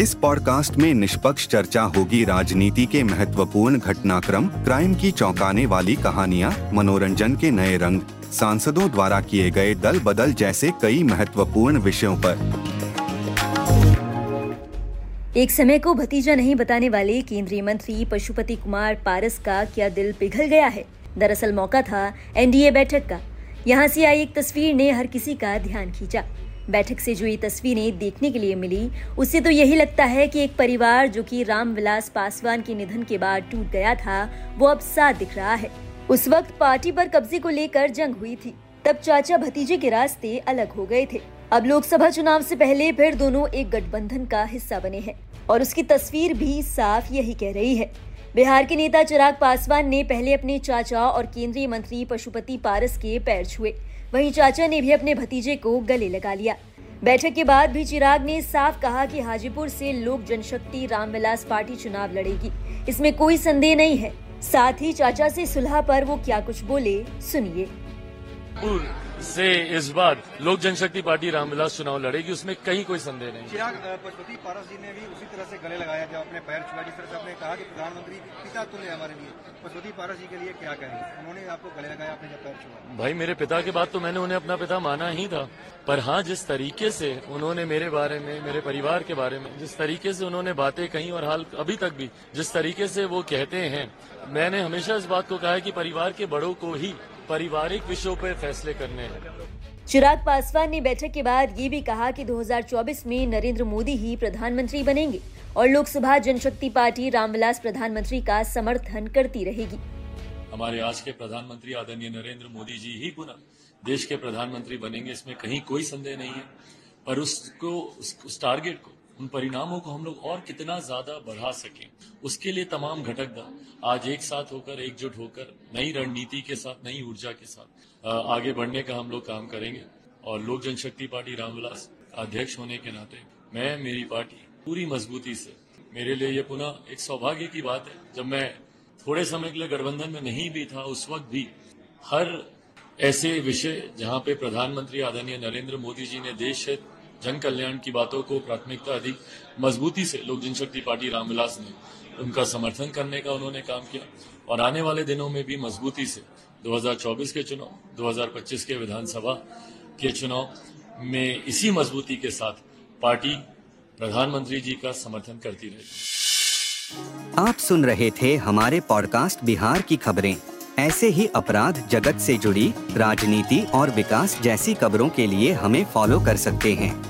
इस पॉडकास्ट में निष्पक्ष चर्चा होगी राजनीति के महत्वपूर्ण घटनाक्रम, क्राइम की चौंकाने वाली कहानियाँ, मनोरंजन के नए रंग, सांसदों द्वारा किए गए दल बदल जैसे कई महत्वपूर्ण विषयों पर। एक समय को भतीजा नहीं बताने वाले केंद्रीय मंत्री पशुपति कुमार पारस का क्या दिल पिघल गया है? दरअसल मौका था एनडीए बैठक का। यहाँ से आई एक तस्वीर ने हर किसी का ध्यान खींचा। बैठक से जो ये तस्वीरें देखने के लिए मिली। उससे तो यही लगता है कि एक परिवार जो कि रामविलास पासवान के निधन के बाद टूट गया था, वो अब साथ दिख रहा है। उस वक्त पार्टी पर कब्जे को लेकर जंग हुई थी। तब चाचा भतीजे के रास्ते अलग हो गए थे। अब लोकसभा चुनाव से पहले फिर दोनों एक गठबंधन का हिस्सा बने हैं। और उसकी तस्वीर भी साफ़ यही कह रही है। बिहार के नेता चिराग पासवान ने पहले अपने चाचा और केंद्रीय मंत्री पशुपति पारस के पैर छुए। वहीं चाचा ने भी अपने भतीजे को गले लगा लिया। बैठक के बाद भी चिराग ने साफ़ कहा कि हाजीपुर से लोक जनशक्ति रामविलास पार्टी चुनाव लड़ेगी। इसमें कोई संदेह नहीं है। साथ ही चाचा से सुलह पर वो क्या कुछ बोले, सुनिए। से इस बार लोक जनशक्ति पार्टी रामविलास चुनाव लड़ेगी उसमें कहीं कोई संदेह नहीं चिराग पशुपति पारस जी ने भी उसी तरह से गले लगाया जब अपने पैर छुआ। जिस तरह से आपने कहा कि प्रधानमंत्री पिता तुल्य हमारे लिए पशुपति पारस जी के लिए क्या कहें उन्होंने आपको गले लगाया आपने जब पैर छुआ। भाई मेरे पिता के बाद तो मैंने उन्हें अपना पिता माना ही था। पर हाँ जिस तरीके से उन्होंने मेरे बारे में मेरे परिवार के बारे में जिस तरीके से उन्होंने बातें कही और हाल अभी तक भी जिस तरीके से वो कहते हैं मैंने हमेशा इस बात को कहा है कि परिवार के बड़ों को ही पारिवारिक विषयों पर फैसले करने हैं। चिराग पासवान ने बैठक के बाद ये भी कहा कि 2024 में नरेंद्र मोदी ही प्रधानमंत्री बनेंगे और लोकसभा जनशक्ति पार्टी रामविलास प्रधानमंत्री का समर्थन करती रहेगी। हमारे आज के प्रधानमंत्री आदरणीय नरेंद्र मोदी जी ही पुनः देश के प्रधानमंत्री बनेंगे इसमें कहीं कोई संदेह नहीं है। पर उसको उस, उस टारगेट को उन परिणामों को हम लोग और कितना ज़्यादा बढ़ा सकें। उसके लिए तमाम घटक दल आज एक साथ होकर, एकजुट होकर, नई रणनीति के साथ, नई ऊर्जा के साथ आगे बढ़ने का हम लोग काम करेंगे। और लोक जनशक्ति पार्टी रामविलास अध्यक्ष होने के नाते मैं, मेरी पार्टी पूरी मजबूती से, मेरे लिए ये पुनः एक सौभाग्य की बात है। जब मैं थोड़े समय के लिए गठबंधन में नहीं भी था, उस वक्त भी हर ऐसे विषय जहाँ पे प्रधानमंत्री आदरणीय नरेंद्र मोदी जी ने देश हित जन कल्याण की बातों को प्राथमिकता अधिक मजबूती से लोक जनशक्ति पार्टी रामविलास ने उनका समर्थन करने का उन्होंने काम किया और आने वाले दिनों में भी मजबूती से 2024 के चुनाव 2025 के विधानसभा के चुनाव में इसी मजबूती के साथ पार्टी प्रधानमंत्री जी का समर्थन करती रहेगी आप सुन रहे थे हमारे पॉडकास्ट बिहार की खबरें। ऐसे ही अपराध जगत से जुड़ी, राजनीति और विकास जैसी खबरों के लिए हमें फॉलो कर सकते हैं।